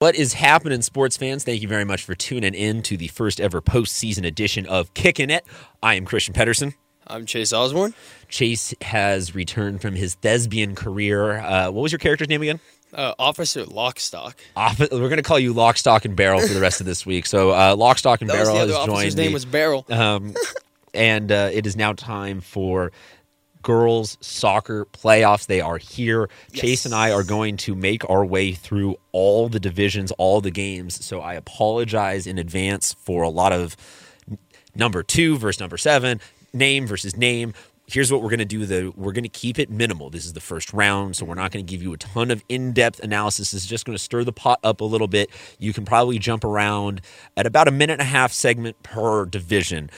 What is happening, sports fans? Thank you very much for tuning in to the first ever postseason edition of Kicking It. I am Christian Pedersen. I'm Chase Osborne. Chase has returned from his thespian career. Uh, what was your character's name again? Uh, Officer Lockstock. Off- we're going to call you Lockstock and Barrel for the rest of this week. So, uh, Lockstock and Barrel the has joined His me. name was Barrel. um, and uh, it is now time for girls soccer playoffs. They are here. Chase and I are going to make our way through all the divisions, all the games. So I apologize in advance for a lot of number two versus number seven, name versus name. Here's what we're going to do. The we're going to keep it minimal. This is the first round, so we're not going to give you a ton of in-depth analysis. This is just going to stir the pot up a little bit. You can probably jump around at about a minute and a half segment per division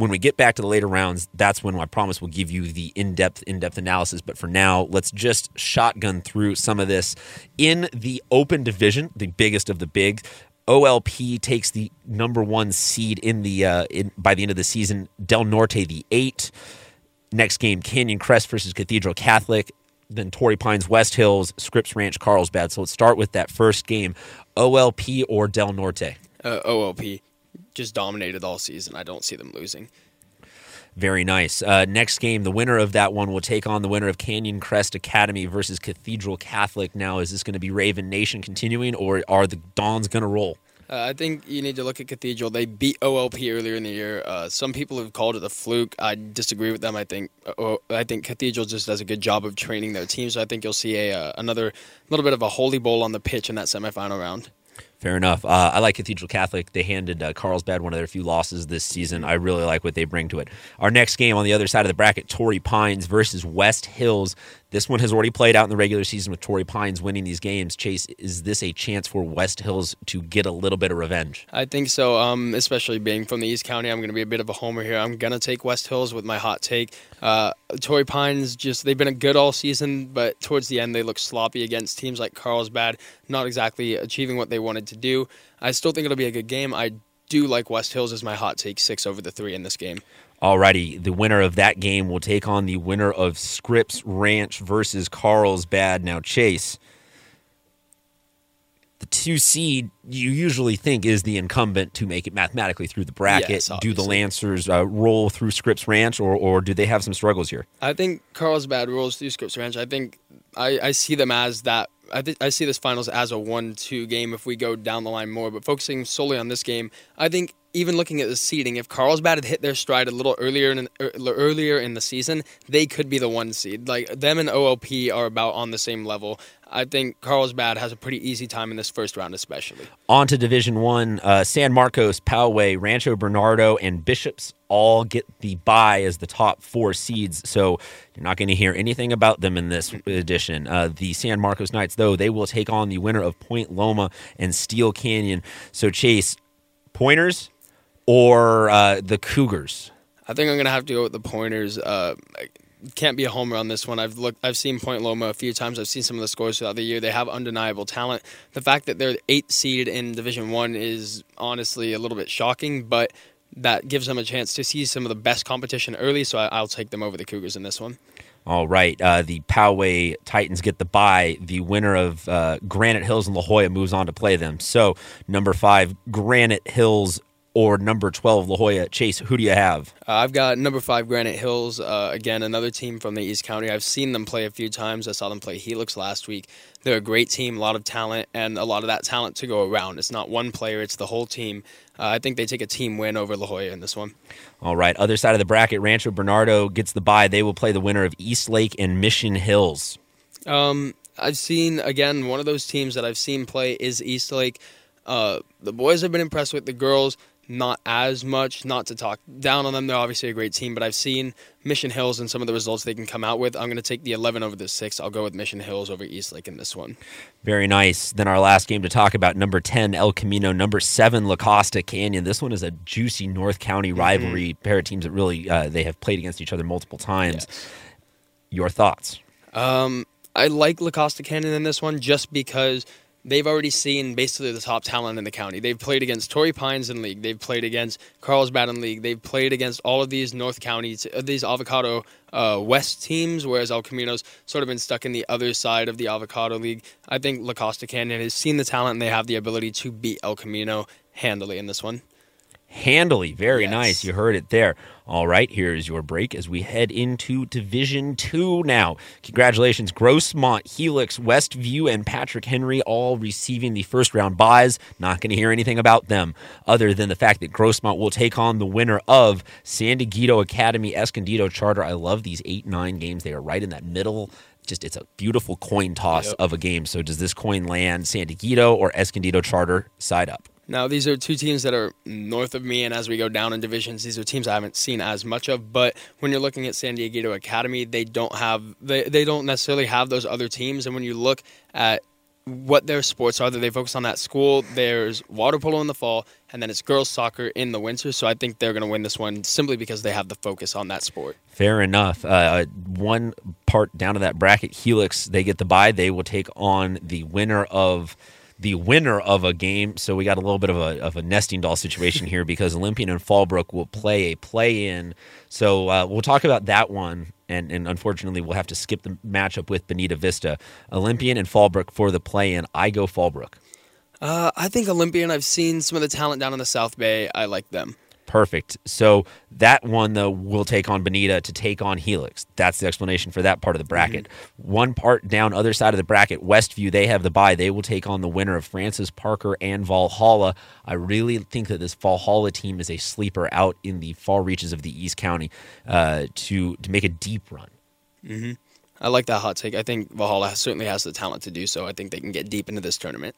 when we get back to the later rounds, that's when I promise we'll give you the in-depth, in-depth analysis. But for now, let's just shotgun through some of this. In the open division, the biggest of the big, OLP takes the number one seed in the uh, in, by the end of the season. Del Norte the eight. Next game, Canyon Crest versus Cathedral Catholic. Then Torrey Pines, West Hills, Scripps Ranch, Carlsbad. So let's start with that first game, OLP or Del Norte. Uh, OLP just dominated all season. I don't see them losing. Very nice. Uh, next game, the winner of that one will take on the winner of Canyon Crest Academy versus Cathedral Catholic. Now, is this going to be Raven Nation continuing, or are the Dons going to roll? Uh, I think you need to look at Cathedral. They beat OLP earlier in the year. Uh, some people have called it a fluke. I disagree with them. I think uh, I think Cathedral just does a good job of training their team. So I think you'll see a uh, another little bit of a holy bowl on the pitch in that semifinal round. Fair enough. Uh, I like Cathedral Catholic. They handed uh, Carlsbad one of their few losses this season. I really like what they bring to it. Our next game on the other side of the bracket, Torrey Pines versus West Hills. This one has already played out in the regular season with Torrey Pines winning these games. Chase, is this a chance for West Hills to get a little bit of revenge? I think so. Um, especially being from the East County, I'm going to be a bit of a homer here. I'm going to take West Hills with my hot take. Uh, Torrey Pines just they've been a good all season, but towards the end they look sloppy against teams like Carlsbad, not exactly achieving what they wanted to do. I still think it'll be a good game. I do like West Hills as my hot take, six over the three in this game. Alrighty, the winner of that game will take on the winner of Scripps Ranch versus Carlsbad. Now, Chase, the two seed you usually think is the incumbent to make it mathematically through the bracket. Yes, do the. Lancers uh, roll through Scripps Ranch, or or do they have some struggles here? I think Carlsbad rolls through Scripps Ranch. I think I, I see them as that. I, th- I see this finals as a one-two game if we go down the line more. But focusing solely on this game, I think even looking at the seeding, if Carlsbad had hit their stride a little earlier in er, earlier in the season, they could be the one seed. Like them and OLP are about on the same level. I think Carlsbad has a pretty easy time in this first round, especially. On to Division One, uh, San Marcos, Poway, Rancho Bernardo, and Bishops all get the bye as the top four seeds. So you're not going to hear anything about them in this edition. Uh, the San Marcos Knights, though, they will take on the winner of Point Loma and Steele Canyon. So Chase, Pointers or uh, the Cougars? I think I'm gonna have to go with the Pointers. Uh, can't be a homer on this one. I've looked, I've seen Point Loma a few times. I've seen some of the scores throughout the year. They have undeniable talent. The fact that they're eighth seed in Division One is honestly a little bit shocking, but that gives them a chance to see some of the best competition early. So I, I'll take them over the Cougars in this one. All right. Uh, the Poway Titans get the bye. The winner of uh, Granite Hills and La Jolla moves on to play them. So, number five, Granite Hills or number 12, La Jolla. Chase, who do you have? Uh, I've got number five Granite Hills. Uh, again, another team from the East County. I've seen them play a few times. I saw them play Helix last week. They're a great team, a lot of talent, and a lot of that talent to go around. It's not one player; it's the whole team. Uh, I think they take a team win over La Jolla in this one. All right. Other side of the bracket, Rancho Bernardo gets the bye. They will play the winner of Eastlake and Mission Hills. Um, I've seen again one of those teams that I've seen play is Eastlake. Uh, the boys have been impressed with the girls. Not as much. Not to talk down on them. They're obviously a great team, but I've seen Mission Hills and some of the results they can come out with. I'm going to take the 11 over the six. I'll go with Mission Hills over Eastlake in this one. Very nice. Then our last game to talk about number 10, El Camino, number 7, La Costa Canyon. This one is a juicy North County rivalry. Pair of teams that really uh, they have played against each other multiple times. Your thoughts? Um, I like La Costa Canyon in this one just because they've already seen basically the top talent in the county. They've played against Torrey Pines in league. They've played against Carlsbad in league. They've played against all of these North counties, uh, these avocado uh, West teams, whereas El Camino's sort of been stuck in the other side of the avocado league. I think La Costa Canyon has seen the talent and they have the ability to beat El Camino handily in this one handily. Very Yes. nice. You heard it there. All right, here is your break as we head into Division Two now. Congratulations, Grossmont, Helix, Westview, and Patrick Henry all receiving the first round buys. Not going to hear anything about them other than the fact that Grossmont will take on the winner of San Diego Academy Escondido Charter. I love these eight nine games. They are right in that middle. Just it's a beautiful coin toss Yep. of a game. So does this coin land San Diego or Escondido Charter side up? Now, these are two teams that are north of me, and as we go down in divisions, these are teams I haven't seen as much of. But when you're looking at San Diego Academy, they don't have they, they don't necessarily have those other teams. And when you look at what their sports are that they focus on that school, there's water polo in the fall, and then it's girls soccer in the winter. So I think they're going to win this one simply because they have the focus on that sport. Fair enough. Uh, one part down to that bracket, Helix, they get the bye. They will take on the winner of the winner of a game. So we got a little bit of a, of a nesting doll situation here because Olympian and Fallbrook will play a play in. So uh, we'll talk about that one. And, and unfortunately, we'll have to skip the matchup with Bonita Vista. Olympian and Fallbrook for the play in. I go Fallbrook. Uh, I think Olympian. I've seen some of the talent down in the South Bay. I like them. Perfect. So that one though will take on Bonita to take on Helix. That's the explanation for that part of the bracket. One part down other side of the bracket, Westview, they have the bye. They will take on the winner of Francis Parker and Valhalla. I really think that this Valhalla team is a sleeper out in the far reaches of the East County uh, to to make a deep run. I like that hot take. I think Valhalla certainly has the talent to do so. I think they can get deep into this tournament.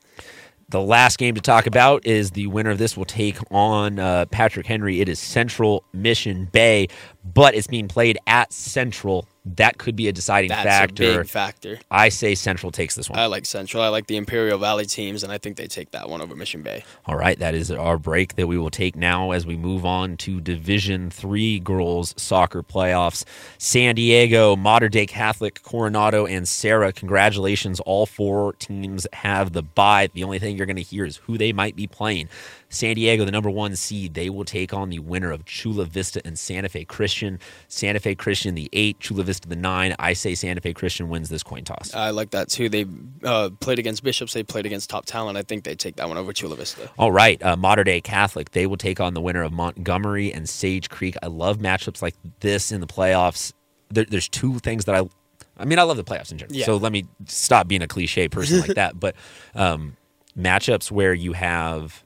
The last game to talk about is the winner of this will take on uh, Patrick Henry. It is Central Mission Bay, but it's being played at Central. That could be a deciding That's factor. a big factor. I say Central takes this one. I like Central. I like the Imperial Valley teams, and I think they take that one over Mission Bay. All right, that is our break that we will take now as we move on to Division Three girls soccer playoffs. San Diego, Mater Dei Catholic, Coronado, and Serra. Congratulations, all four teams have the bye. The only thing you're going to hear is who they might be playing. San Diego, the number one seed, they will take on the winner of Chula Vista and Santa Fe Christian. Santa Fe Christian, the eight, Chula Vista, the nine. I say Santa Fe Christian wins this coin toss. I like that too. They uh, played against Bishops. They played against top talent. I think they take that one over Chula Vista. All right, uh, Mater Dei Catholic. They will take on the winner of Montgomery and Sage Creek. I love matchups like this in the playoffs. There, there's two things that I, I mean, I love the playoffs in general. Yeah. So let me stop being a cliche person like that. But um, matchups where you have.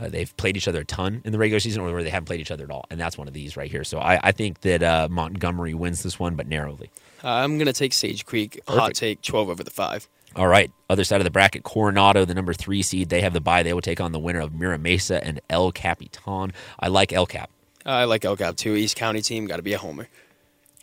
Uh, they've played each other a ton in the regular season, or where they haven't played each other at all, and that's one of these right here. So I, I think that uh, Montgomery wins this one, but narrowly. Uh, I'm gonna take Sage Creek. Hot Perfect. take 12 over the five. All right, other side of the bracket, Coronado, the number three seed. They have the bye. They will take on the winner of Mira Mesa and El Capitan. I like El Cap. I like El Cap too. East County team got to be a homer.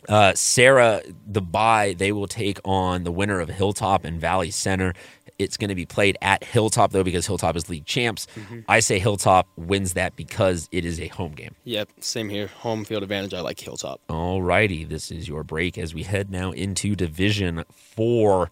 Uh, Serra, the bye, they will take on the winner of Hilltop and Valley Center. It's going to be played at Hilltop, though, because Hilltop is league champs. I say Hilltop wins that because it is a home game. Yep, same here. Home field advantage. I like Hilltop. All righty, this is your break as we head now into Division Four.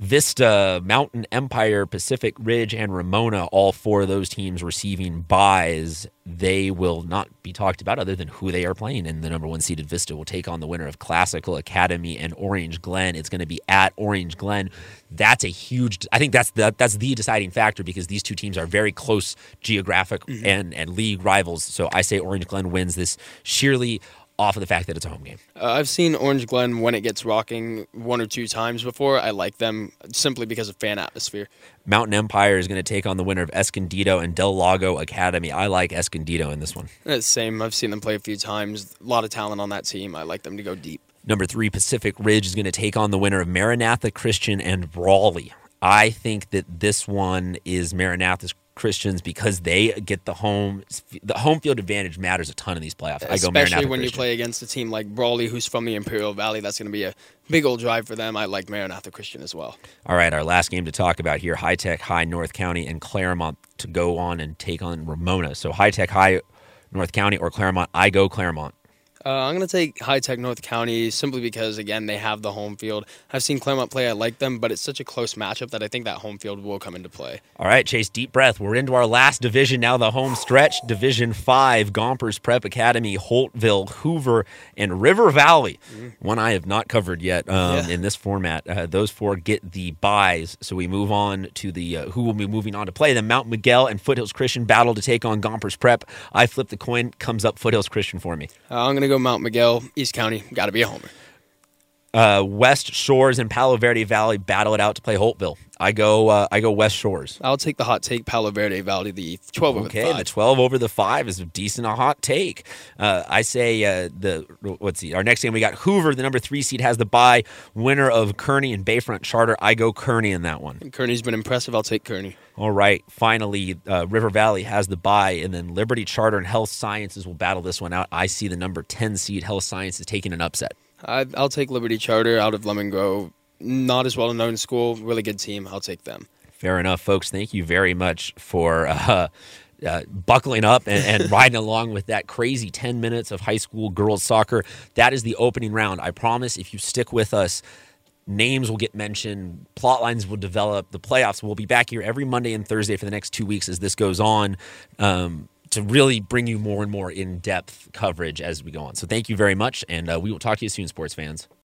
Vista, Mountain Empire, Pacific Ridge, and Ramona, all four of those teams receiving buys. They will not be talked about other than who they are playing. And the number one seeded Vista will take on the winner of Classical Academy and Orange Glen. It's going to be at Orange Glen. That's a huge. I think that's the that's the deciding factor because these two teams are very close geographic mm-hmm. and and league rivals. So I say Orange Glen wins this sheerly off of the fact that it's a home game. Uh, I've seen Orange Glen when it gets rocking one or two times before. I like them simply because of fan atmosphere. Mountain Empire is going to take on the winner of Escondido and Del Lago Academy. I like Escondido in this one. Uh, same. I've seen them play a few times. A lot of talent on that team. I like them to go deep. Number three, Pacific Ridge is going to take on the winner of Maranatha Christian and Brawley. I think that this one is Maranatha's Christians because they get the home the home field advantage matters a ton in these playoffs. I go Especially Maranatha when you play against a team like Brawley, who's from the Imperial Valley. That's going to be a big old drive for them. I like Maranatha Christian as well. All right, our last game to talk about here: High Tech High North County and Clairemont to go on and take on Ramona. So High Tech High North County or Clairemont. I go Clairemont. Uh, I'm going to take High Tech North County simply because, again, they have the home field. I've seen Clairemont play. I like them, but it's such a close matchup that I think that home field will come into play. All right, Chase, deep breath. We're into our last division now, the home stretch. Division 5, Gompers Prep Academy, Holtville, Hoover, and River Valley. Mm-hmm. One I have not covered yet um, yeah. in this format. Uh, those four get the buys. So we move on to the uh, who will be moving on to play. Then Mount Miguel and Foothills Christian battle to take on Gompers Prep. I flip the coin, comes up Foothills Christian for me. Uh, I'm going to go Mount Miguel. East County, got to be a homer. Uh, West Shores and Palo Verde Valley battle it out to play Holtville. I go. Uh, I go West Shores. I'll take the hot take. Palo Verde Valley, the twelve over okay, the five. the twelve over the five is a decent a hot take. Uh, I say uh, the let's see. Our next game we got Hoover, the number three seed has the bye. Winner of Kearny and Bayfront Charter. I go Kearny in that one. And Kearny's been impressive. I'll take Kearny. All right. Finally, uh, River Valley has the bye, and then Liberty Charter and Health Sciences will battle this one out. I see the number ten seed Health Sciences taking an upset. I, will take Liberty Charter out of Lemon Grove. Not as well known school, really good team. I'll take them. Fair enough, folks. Thank you very much for uh, uh, buckling up and, and riding along with that crazy 10 minutes of high school girls soccer. That is the opening round. I promise if you stick with us, names will get mentioned, plot lines will develop, the playoffs We'll be back here every Monday and Thursday for the next two weeks as this goes on. Um, to really bring you more and more in depth coverage as we go on. So thank you very much, and uh, we will talk to you soon, sports fans.